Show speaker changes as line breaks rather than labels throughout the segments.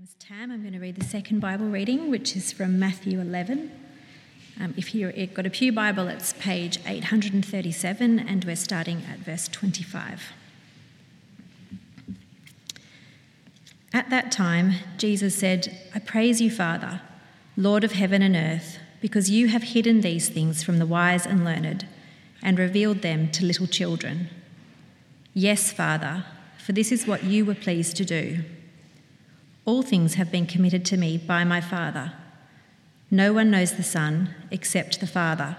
name's Tam. I'm going to read the second Bible reading, which is from Matthew 11. Um, if you've got a Pew Bible, it's page 837, and we're starting at verse 25. At that time, Jesus said, I praise you, Father, Lord of heaven and earth, because you have hidden these things from the wise and learned and revealed them to little children. Yes, Father, for this is what you were pleased to do. All things have been committed to me by my Father. No one knows the Son except the Father,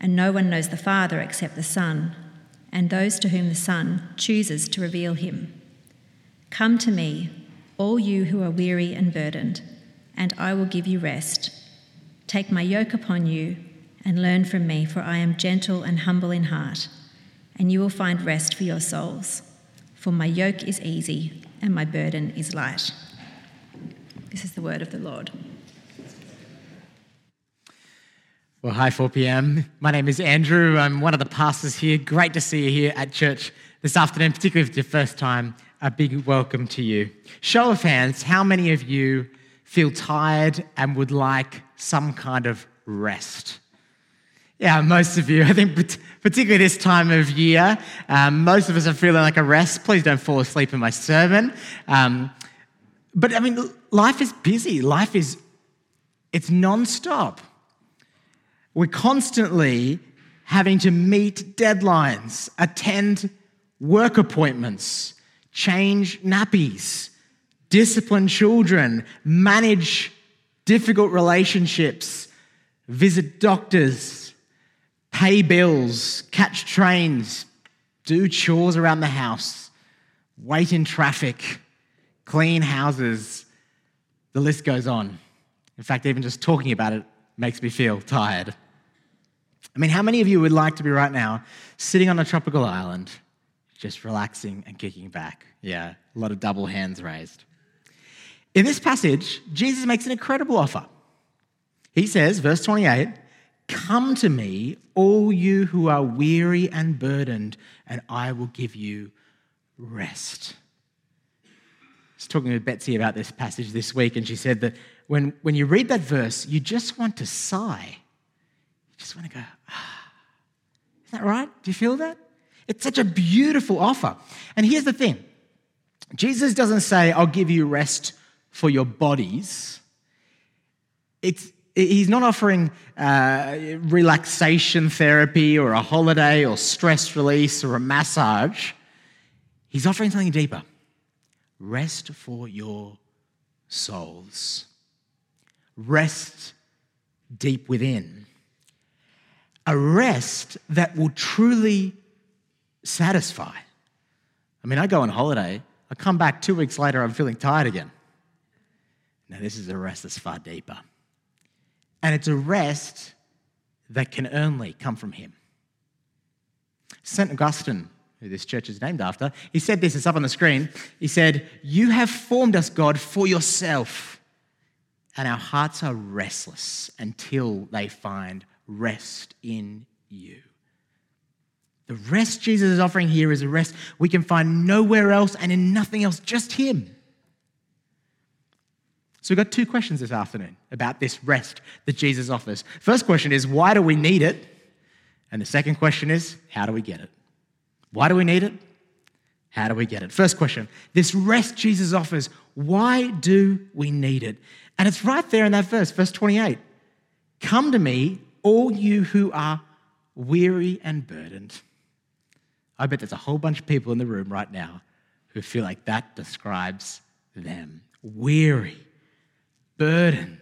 and no one knows the Father except the Son, and those to whom the Son chooses to reveal him. Come to me, all you who are weary and burdened, and I will give you rest. Take my yoke upon you and learn from me, for I am gentle and humble in heart, and you will find rest for your souls. For my yoke is easy and my burden is light. This is the word of the Lord.
Well, hi, 4 p.m. My name is Andrew. I'm one of the pastors here. Great to see you here at church this afternoon, particularly if it's your first time. A big welcome to you. Show of hands, how many of you feel tired and would like some kind of rest? Yeah, most of you. I think, particularly this time of year, um, most of us are feeling like a rest. Please don't fall asleep in my sermon. Um, but I mean, life is busy. Life is, it's non-stop. We're constantly having to meet deadlines, attend work appointments, change nappies, discipline children, manage difficult relationships, visit doctors, pay bills, catch trains, do chores around the house, wait in traffic clean houses. The list goes on. In fact, even just talking about it makes me feel tired. I mean, how many of you would like to be right now sitting on a tropical island, just relaxing and kicking back? Yeah, a lot of double hands raised. In this passage, Jesus makes an incredible offer. He says, verse 28, Come to me, all you who are weary and burdened, and I will give you rest was talking with Betsy about this passage this week, and she said that when, when you read that verse, you just want to sigh. You just want to go, ah. Isn't that right? Do you feel that? It's such a beautiful offer. And here's the thing Jesus doesn't say, I'll give you rest for your bodies. It's, he's not offering uh, relaxation therapy or a holiday or stress release or a massage. He's offering something deeper rest for your souls. Rest deep within. A rest that will truly satisfy. I mean, I go on holiday, I come back two weeks later, I'm feeling tired again. Now, this is a rest that's far deeper. And it's a rest that can only come from Him. St. Augustine who this church is named after, he said this, it's up on the screen. He said, You have formed us, God, for yourself, and our hearts are restless until they find rest in you. The rest Jesus is offering here is a rest we can find nowhere else and in nothing else, just Him. So we've got two questions this afternoon about this rest that Jesus offers. First question is, why do we need it? And the second question is, how do we get it? Why do we need it? How do we get it? First question this rest Jesus offers, why do we need it? And it's right there in that verse, verse 28. Come to me, all you who are weary and burdened. I bet there's a whole bunch of people in the room right now who feel like that describes them weary, burdened,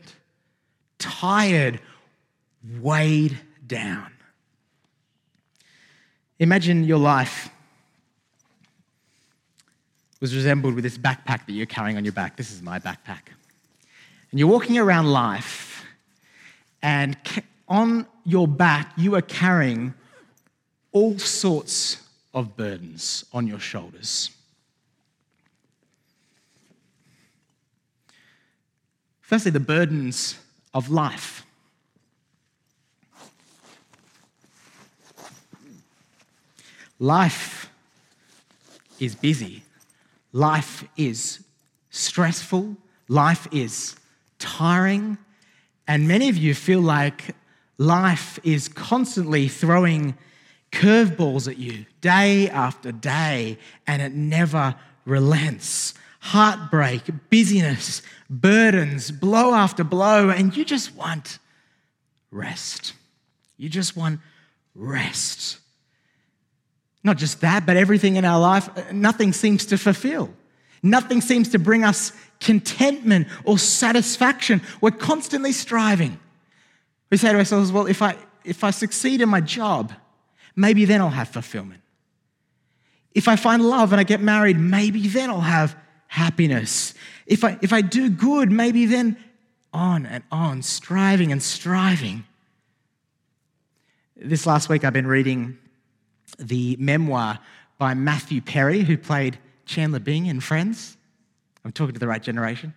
tired, weighed down. Imagine your life was resembled with this backpack that you're carrying on your back. This is my backpack. And you're walking around life, and on your back, you are carrying all sorts of burdens on your shoulders. Firstly, the burdens of life. Life is busy. Life is stressful. life is tiring, and many of you feel like life is constantly throwing curveballs at you day after day, and it never relents. Heartbreak, busyness, burdens, blow after blow, and you just want rest. You just want rest. Not just that, but everything in our life, uh, nothing seems to fulfill. Nothing seems to bring us contentment or satisfaction. We're constantly striving. We say to ourselves, well, if I, if I succeed in my job, maybe then I'll have fulfillment. If I find love and I get married, maybe then I'll have happiness. If I, if I do good, maybe then on and on, striving and striving. This last week, I've been reading the memoir by Matthew Perry, who played Chandler Bing in Friends. I'm talking to the right generation.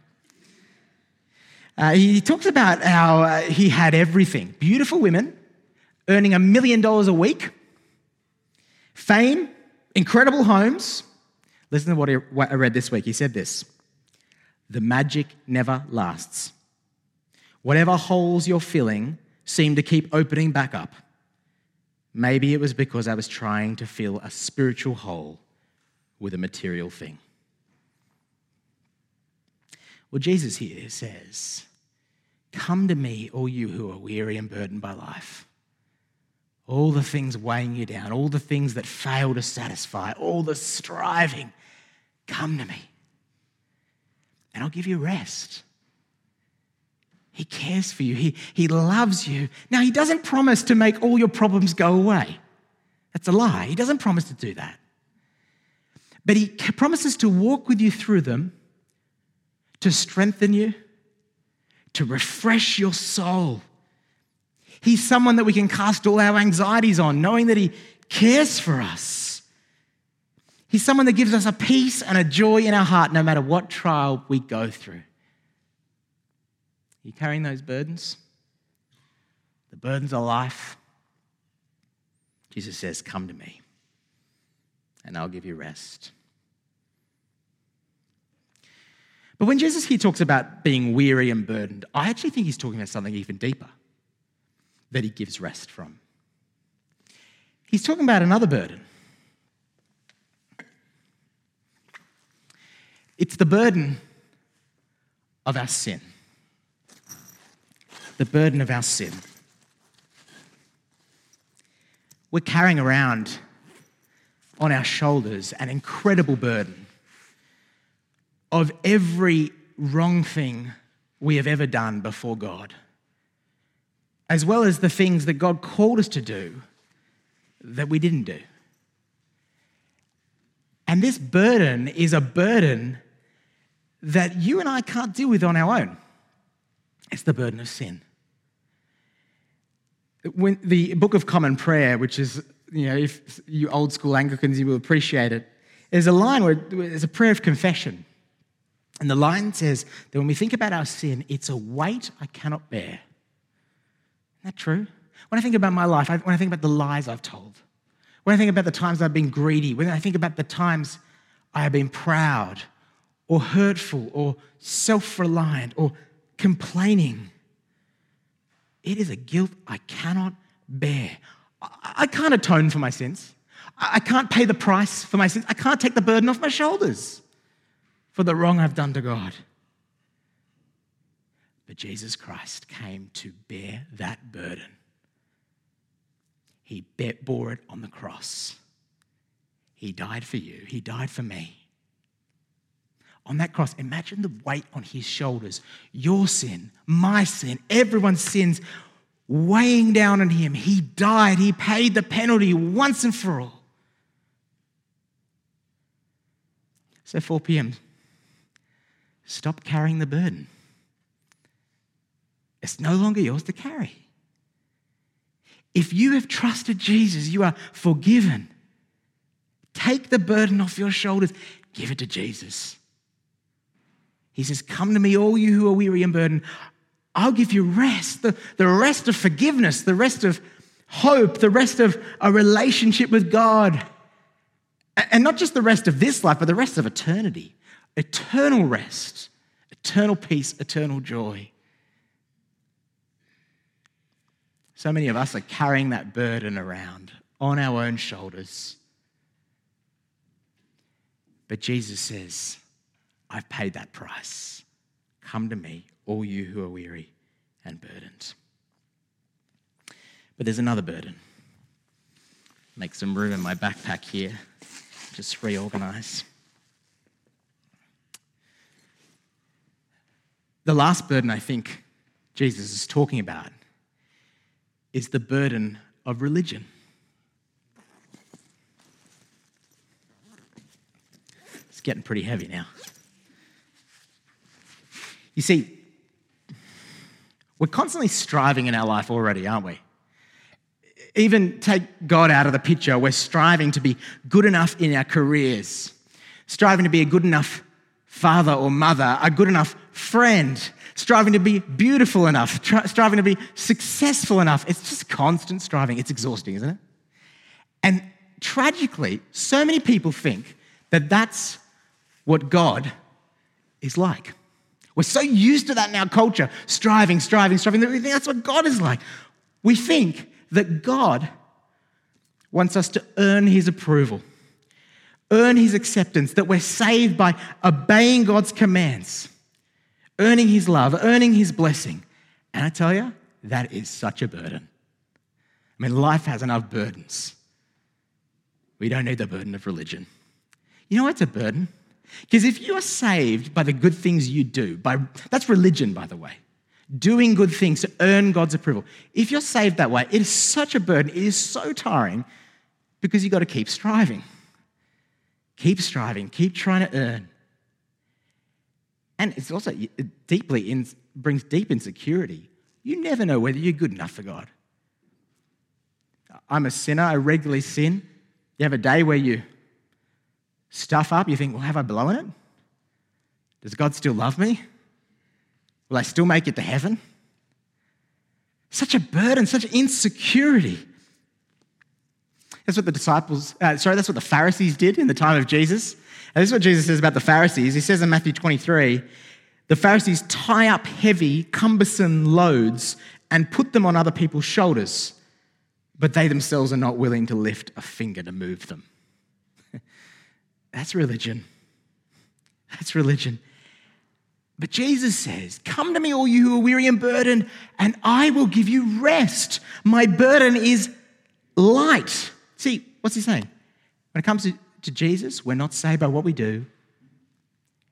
Uh, he talks about how uh, he had everything beautiful women, earning a million dollars a week, fame, incredible homes. Listen to what, he, what I read this week. He said this The magic never lasts. Whatever holes you're filling seem to keep opening back up. Maybe it was because I was trying to fill a spiritual hole with a material thing. Well, Jesus here says, Come to me, all you who are weary and burdened by life. All the things weighing you down, all the things that fail to satisfy, all the striving, come to me. And I'll give you rest. He cares for you. He, he loves you. Now, He doesn't promise to make all your problems go away. That's a lie. He doesn't promise to do that. But He promises to walk with you through them, to strengthen you, to refresh your soul. He's someone that we can cast all our anxieties on, knowing that He cares for us. He's someone that gives us a peace and a joy in our heart no matter what trial we go through you carrying those burdens? The burdens of life? Jesus says, Come to me, and I'll give you rest. But when Jesus here talks about being weary and burdened, I actually think he's talking about something even deeper that he gives rest from. He's talking about another burden. It's the burden of our sin the burden of our sin. We're carrying around on our shoulders an incredible burden of every wrong thing we have ever done before God, as well as the things that God called us to do that we didn't do. And this burden is a burden that you and I can't deal with on our own. It's the burden of sin when the Book of Common Prayer, which is, you know, if you old school Anglicans, you will appreciate it, there's a line where there's a prayer of confession. And the line says that when we think about our sin, it's a weight I cannot bear. Isn't that true? When I think about my life, when I think about the lies I've told, when I think about the times I've been greedy, when I think about the times I have been proud or hurtful or self reliant or complaining, it is a guilt I cannot bear. I can't atone for my sins. I can't pay the price for my sins. I can't take the burden off my shoulders for the wrong I've done to God. But Jesus Christ came to bear that burden. He bore it on the cross. He died for you, He died for me on that cross, imagine the weight on his shoulders. Your sin, my sin, everyone's sins weighing down on him. He died, he paid the penalty once and for all. So, 4 p.m., stop carrying the burden. It's no longer yours to carry. If you have trusted Jesus, you are forgiven. Take the burden off your shoulders, give it to Jesus. He says, Come to me, all you who are weary and burdened. I'll give you rest, the, the rest of forgiveness, the rest of hope, the rest of a relationship with God. And not just the rest of this life, but the rest of eternity. Eternal rest. eternal peace, eternal joy. So many of us are carrying that burden around on our own shoulders. But Jesus says, I've paid that price. Come to me, all you who are weary and burdened. But there's another burden. Make some room in my backpack here. Just reorganize. The last burden I think Jesus is talking about is the burden of religion. It's getting pretty heavy now. You see, we're constantly striving in our life already, aren't we? Even take God out of the picture, we're striving to be good enough in our careers, striving to be a good enough father or mother, a good enough friend, striving to be beautiful enough, striving to be successful enough. It's just constant striving. It's exhausting, isn't it? And tragically, so many people think that that's what God is like. We're so used to that in our culture, striving, striving, striving, that we think that's what God is like. We think that God wants us to earn his approval, earn his acceptance, that we're saved by obeying God's commands, earning his love, earning his blessing. And I tell you, that is such a burden. I mean, life has enough burdens. We don't need the burden of religion. You know what's a burden? Because if you are saved by the good things you do, by, that's religion, by the way doing good things to earn God's approval. If you're saved that way, it is such a burden. It is so tiring because you've got to keep striving. Keep striving, keep trying to earn. And it's also it deeply in, brings deep insecurity. You never know whether you're good enough for God. I'm a sinner, I regularly sin. You have a day where you stuff up, you think, well, have I blown it? Does God still love me? Will I still make it to heaven? Such a burden, such insecurity. That's what the disciples, uh, sorry, that's what the Pharisees did in the time of Jesus. And this is what Jesus says about the Pharisees. He says in Matthew 23 the Pharisees tie up heavy, cumbersome loads and put them on other people's shoulders, but they themselves are not willing to lift a finger to move them. That's religion. That's religion. But Jesus says, Come to me, all you who are weary and burdened, and I will give you rest. My burden is light. See, what's he saying? When it comes to, to Jesus, we're not saved by what we do.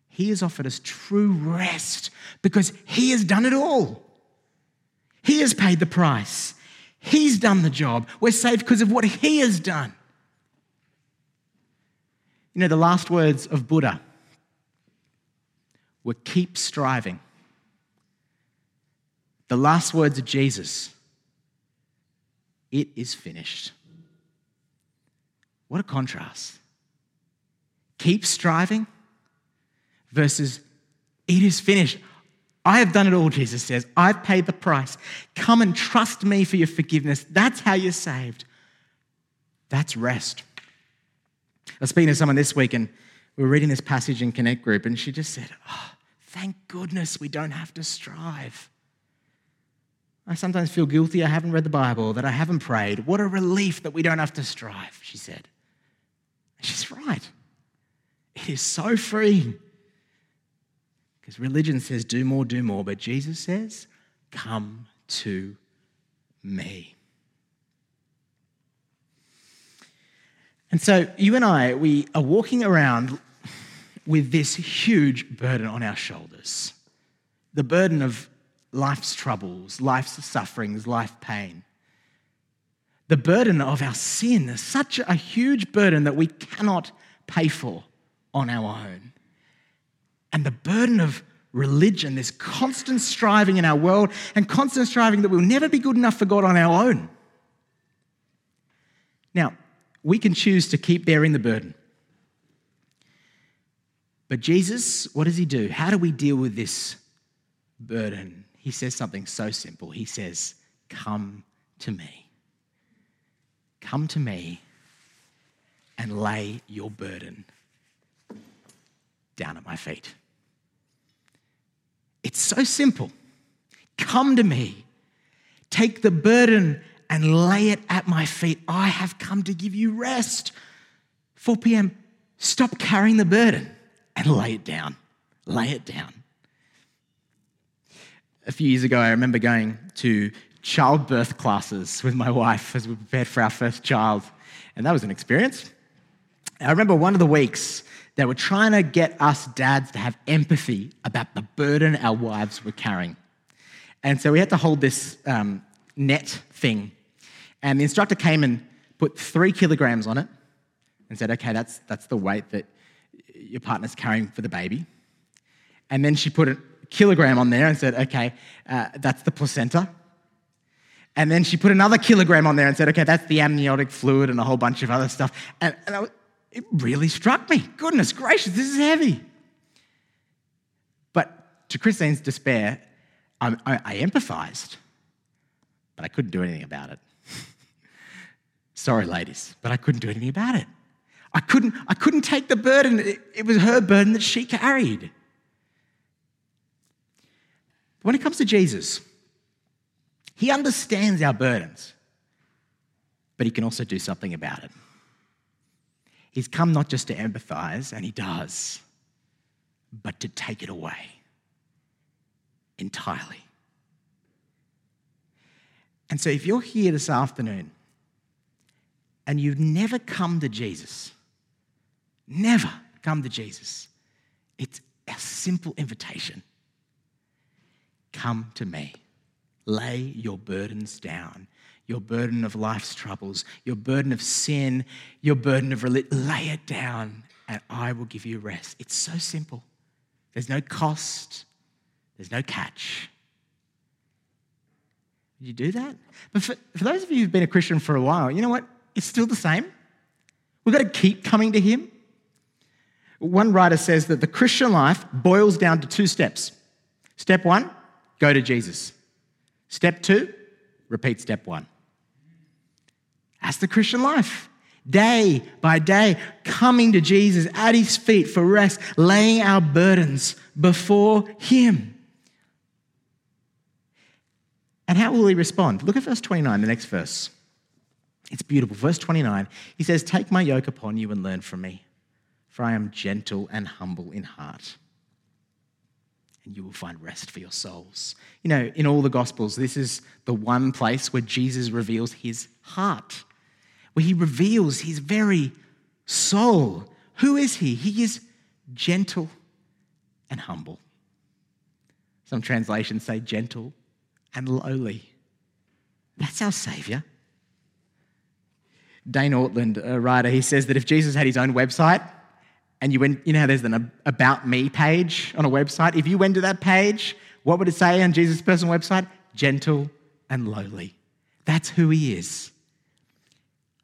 He has offered us true rest because He has done it all. He has paid the price. He's done the job. We're saved because of what He has done. You know, the last words of Buddha were keep striving. The last words of Jesus it is finished. What a contrast. Keep striving versus it is finished. I have done it all, Jesus says. I've paid the price. Come and trust me for your forgiveness. That's how you're saved. That's rest. I was speaking to someone this week and we were reading this passage in Connect Group, and she just said, oh, Thank goodness we don't have to strive. I sometimes feel guilty I haven't read the Bible, that I haven't prayed. What a relief that we don't have to strive, she said. She's right. It is so free. Because religion says, do more, do more. But Jesus says, come to me. And so you and I, we are walking around with this huge burden on our shoulders the burden of life's troubles, life's sufferings, life pain. The burden of our sin is such a huge burden that we cannot pay for on our own. And the burden of religion, this constant striving in our world and constant striving that we'll never be good enough for God on our own. Now, we can choose to keep bearing the burden but Jesus, what does he do? How do we deal with this burden? He says something so simple. He says, Come to me. Come to me and lay your burden down at my feet. It's so simple. Come to me, take the burden and lay it at my feet. I have come to give you rest. 4 p.m., stop carrying the burden and lay it down. Lay it down. A few years ago, I remember going to childbirth classes with my wife as we prepared for our first child, and that was an experience. I remember one of the weeks, they were trying to get us dads to have empathy about the burden our wives were carrying. And so we had to hold this um, net thing. And the instructor came and put three kilograms on it and said, okay, that's, that's the weight that your partner's carrying for the baby. And then she put a kilogram on there and said, okay, uh, that's the placenta. And then she put another kilogram on there and said, okay, that's the amniotic fluid and a whole bunch of other stuff. And, and it really struck me. Goodness gracious, this is heavy. But to Christine's despair, I, I, I empathized, but I couldn't do anything about it. Sorry, ladies, but I couldn't do anything about it. I couldn't, I couldn't take the burden. It, it was her burden that she carried. When it comes to Jesus, he understands our burdens, but he can also do something about it. He's come not just to empathize, and he does, but to take it away entirely. And so, if you're here this afternoon and you've never come to Jesus, never come to Jesus, it's a simple invitation come to me. Lay your burdens down your burden of life's troubles, your burden of sin, your burden of religion. Lay it down and I will give you rest. It's so simple. There's no cost, there's no catch. You do that? But for, for those of you who've been a Christian for a while, you know what? It's still the same. We've got to keep coming to Him. One writer says that the Christian life boils down to two steps. Step one, go to Jesus. Step two, repeat step one. That's the Christian life. Day by day, coming to Jesus at his feet for rest, laying our burdens before him. And how will he respond? Look at verse 29, the next verse. It's beautiful. Verse 29, he says, Take my yoke upon you and learn from me, for I am gentle and humble in heart and you will find rest for your souls. You know, in all the Gospels, this is the one place where Jesus reveals his heart where he reveals his very soul. Who is he? He is gentle and humble. Some translations say gentle and lowly. That's our Savior. Dane Ortlund, a writer, he says that if Jesus had his own website, and you went, you know how there's an About Me page on a website? If you went to that page, what would it say on Jesus' personal website? Gentle and lowly. That's who he is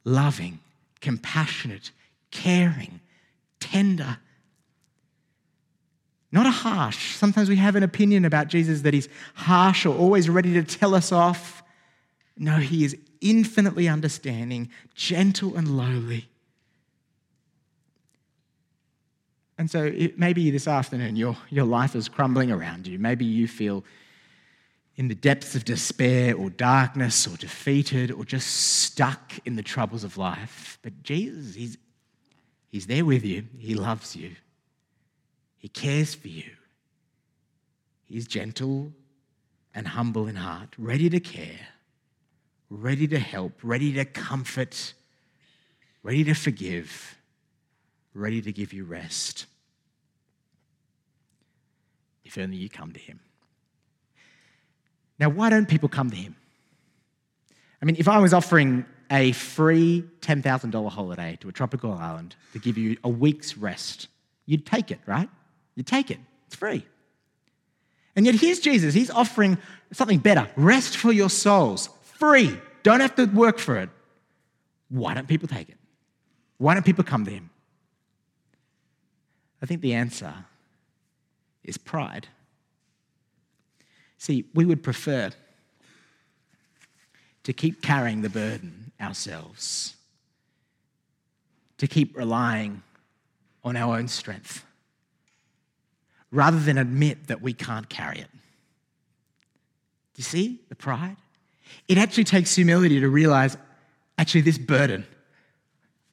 loving, compassionate, caring, tender. Not a harsh. Sometimes we have an opinion about Jesus that he's harsh or always ready to tell us off. No, he is infinitely understanding, gentle and lowly. And so it, maybe this afternoon your, your life is crumbling around you. Maybe you feel in the depths of despair or darkness or defeated or just stuck in the troubles of life. But Jesus, He's, he's there with you. He loves you. He cares for you. He's gentle and humble in heart, ready to care, ready to help, ready to comfort, ready to forgive, ready to give you rest. If only you come to Him. Now, why don't people come to him? I mean, if I was offering a free $10,000 holiday to a tropical island to give you a week's rest, you'd take it, right? You'd take it. It's free. And yet, here's Jesus. He's offering something better rest for your souls, free. Don't have to work for it. Why don't people take it? Why don't people come to him? I think the answer is pride. See, we would prefer to keep carrying the burden ourselves, to keep relying on our own strength, rather than admit that we can't carry it. Do you see the pride? It actually takes humility to realize actually, this burden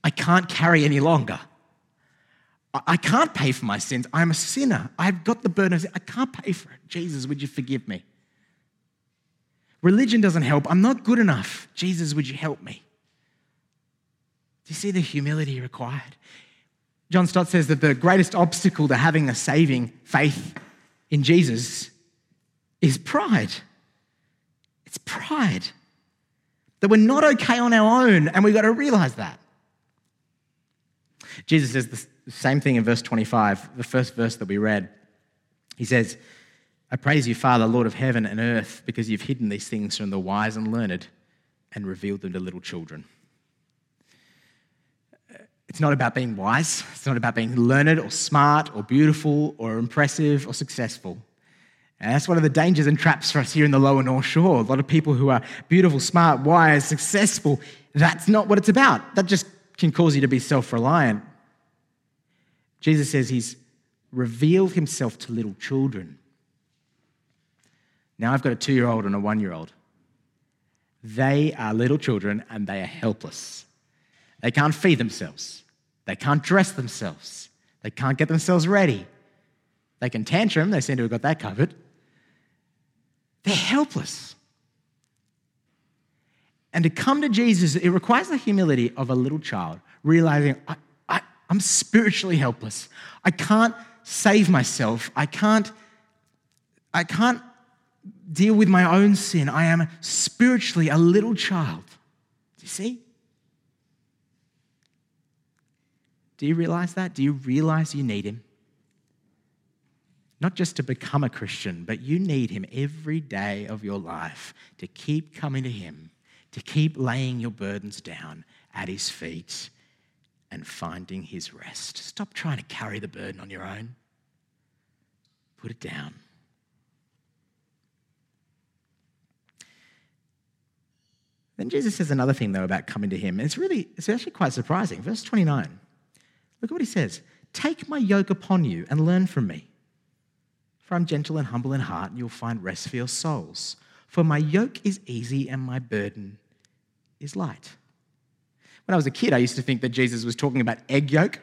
I can't carry any longer. I can't pay for my sins. I'm a sinner. I've got the burden of sin. I can't pay for it. Jesus, would you forgive me? Religion doesn't help. I'm not good enough. Jesus, would you help me? Do you see the humility required? John Stott says that the greatest obstacle to having a saving faith in Jesus is pride. It's pride. That we're not okay on our own, and we've got to realize that. Jesus says the same thing in verse 25, the first verse that we read. He says, I praise you, Father, Lord of heaven and earth, because you've hidden these things from the wise and learned and revealed them to little children. It's not about being wise. It's not about being learned or smart or beautiful or impressive or successful. And that's one of the dangers and traps for us here in the lower North Shore. A lot of people who are beautiful, smart, wise, successful, that's not what it's about. That just can cause you to be self reliant. Jesus says he's revealed himself to little children. Now I've got a two year old and a one year old. They are little children and they are helpless. They can't feed themselves, they can't dress themselves, they can't get themselves ready. They can tantrum, they seem to have got that covered. They're helpless. And to come to Jesus, it requires the humility of a little child, realizing I, I, I'm spiritually helpless. I can't save myself. I can't, I can't deal with my own sin. I am spiritually a little child. Do you see? Do you realize that? Do you realize you need him? not just to become a Christian, but you need Him every day of your life to keep coming to Him, to keep laying your burdens down at His feet and finding His rest. Stop trying to carry the burden on your own, put it down. Then Jesus says another thing, though, about coming to Him. It's really, it's actually quite surprising. Verse 29. Look at what He says Take my yoke upon you and learn from me for I'm gentle and humble in heart, and you'll find rest for your souls. For my yoke is easy and my burden is light. When I was a kid, I used to think that Jesus was talking about egg yolk.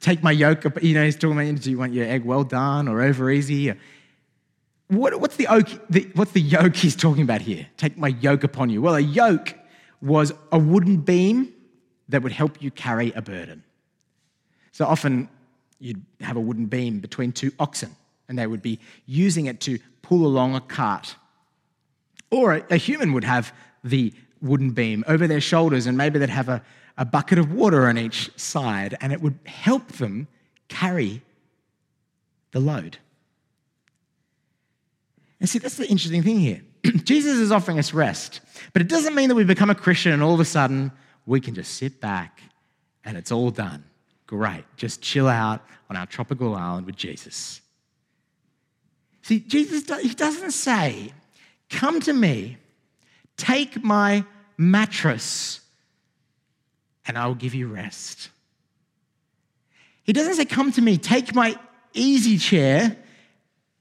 Take my yoke, you know, he's talking about, do you want your egg well done or over easy? What, what's, the oak, the, what's the yoke he's talking about here? Take my yoke upon you. Well, a yoke was a wooden beam that would help you carry a burden. So often you'd have a wooden beam between two oxen and they would be using it to pull along a cart. Or a, human would have the wooden beam over their shoulders, and maybe they'd have a, a bucket of water on each side, and it would help them carry the load. And see, that's the interesting thing here. Jesus is offering us rest, but it doesn't mean that we become a Christian and all of a sudden we can just sit back and it's all done. Great. Just chill out on our tropical island with Jesus. See, Jesus, he doesn't say, Come to me, take my mattress, and I will give you rest. He doesn't say, Come to me, take my easy chair,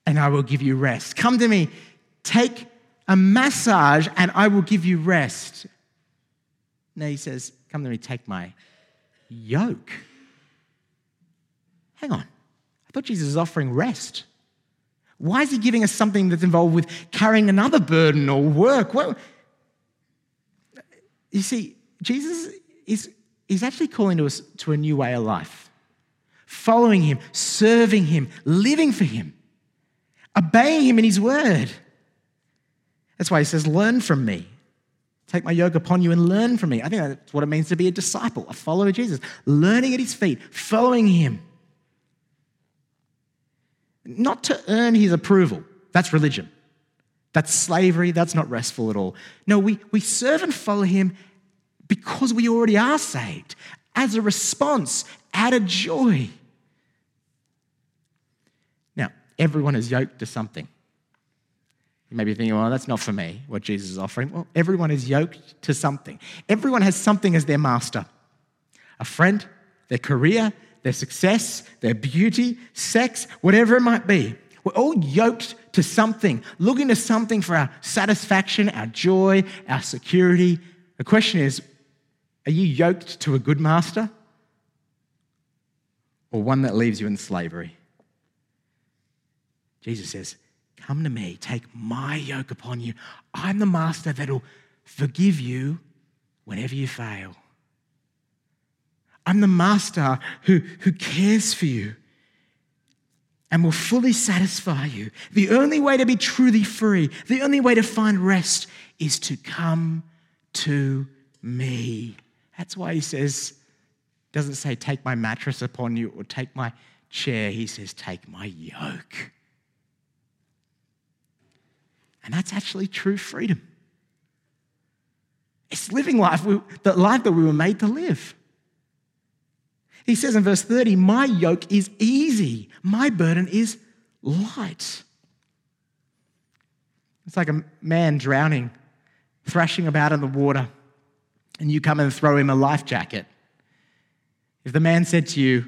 and I will give you rest. Come to me, take a massage, and I will give you rest. No, he says, Come to me, take my yoke. Hang on. I thought Jesus was offering rest. Why is he giving us something that's involved with carrying another burden or work? Well, you see, Jesus is, is actually calling to us to a new way of life. Following him, serving him, living for him, obeying him in his word. That's why he says, Learn from me. Take my yoke upon you and learn from me. I think that's what it means to be a disciple, a follower of Jesus. Learning at his feet, following him not to earn his approval. That's religion. That's slavery. That's not restful at all. No, we, we serve and follow him because we already are saved, as a response, out of joy. Now, everyone is yoked to something. You may be thinking, well, that's not for me, what Jesus is offering. Well, everyone is yoked to something. Everyone has something as their master a friend, their career, their success, their beauty, sex, whatever it might be. We're all yoked to something, looking to something for our satisfaction, our joy, our security. The question is are you yoked to a good master or one that leaves you in slavery? Jesus says, Come to me, take my yoke upon you. I'm the master that'll forgive you whenever you fail. I'm the master who, who cares for you and will fully satisfy you. The only way to be truly free, the only way to find rest is to come to me. That's why he says, doesn't say, take my mattress upon you or take my chair. He says, take my yoke. And that's actually true freedom. It's living life, the life that we were made to live. He says in verse 30, My yoke is easy, my burden is light. It's like a man drowning, thrashing about in the water, and you come and throw him a life jacket. If the man said to you,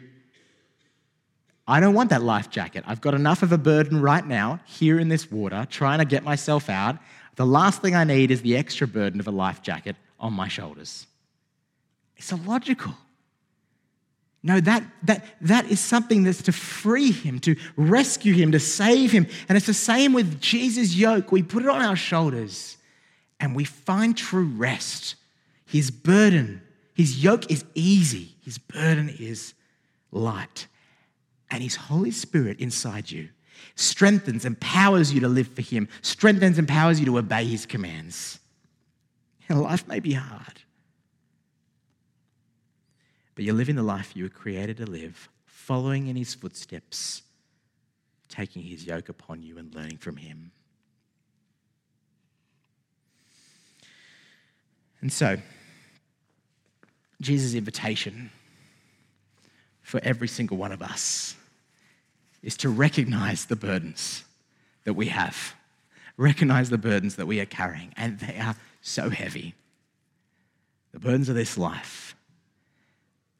I don't want that life jacket. I've got enough of a burden right now here in this water, trying to get myself out. The last thing I need is the extra burden of a life jacket on my shoulders. It's illogical. No, that, that, that is something that's to free him, to rescue him, to save him. And it's the same with Jesus' yoke. We put it on our shoulders and we find true rest. His burden, his yoke is easy, his burden is light. And his Holy Spirit inside you strengthens, empowers you to live for him, strengthens, empowers you to obey his commands. And life may be hard. But you're living the life you were created to live, following in his footsteps, taking his yoke upon you and learning from him. And so, Jesus' invitation for every single one of us is to recognize the burdens that we have, recognize the burdens that we are carrying, and they are so heavy. The burdens of this life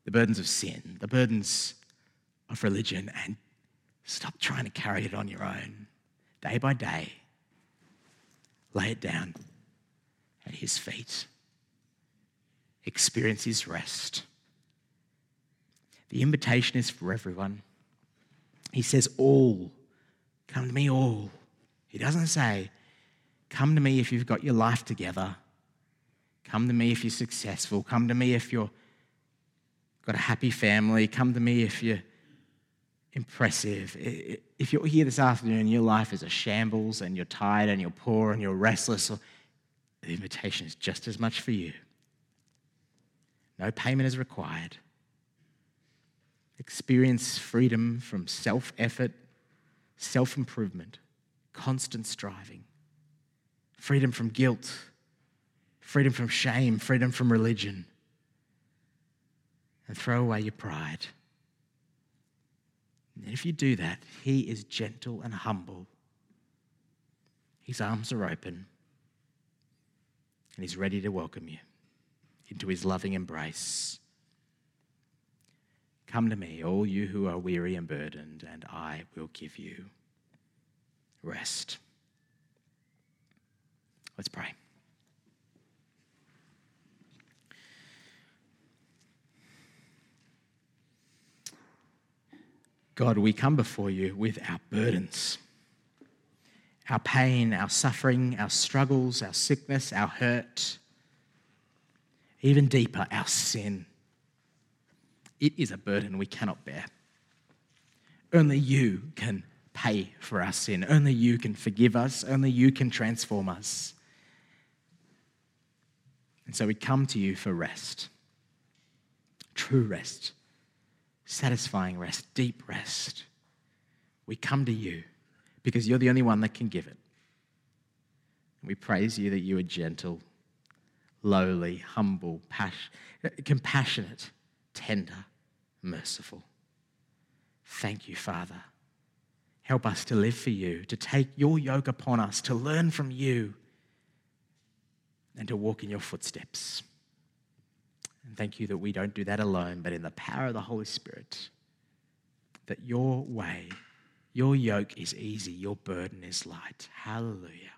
the burdens of sin, the burdens of religion, and stop trying to carry it on your own. Day by day, lay it down at His feet. Experience His rest. The invitation is for everyone. He says, All, come to me, all. He doesn't say, Come to me if you've got your life together. Come to me if you're successful. Come to me if you're got a happy family, come to me if you're impressive. If you're here this afternoon, your life is a shambles and you're tired and you're poor and you're restless, the invitation is just as much for you. No payment is required. Experience freedom from self effort, self improvement, constant striving, freedom from guilt, freedom from shame, freedom from religion and throw away your pride. And if you do that, He is gentle and humble. His arms are open, and He's ready to welcome you into His loving embrace. Come to me, all you who are weary and burdened, and I will give you rest. Let's pray. God, we come before you with our burdens, our pain, our suffering, our struggles, our sickness, our hurt, even deeper, our sin. It is a burden we cannot bear. Only you can pay for our sin. Only you can forgive us. Only you can transform us. And so we come to you for rest, true rest satisfying rest, deep rest. We come to you because you're the only one that can give it. We praise you that you are gentle, lowly, humble, compassionate, tender, merciful. Thank you, Father. Help us to live for you, to take your yoke upon us, to learn from you, and to walk in your footsteps. And thank you that we don't do that alone, but in the power of the Holy Spirit, that your way, Your yoke is easy, your burden is light. Hallelujah.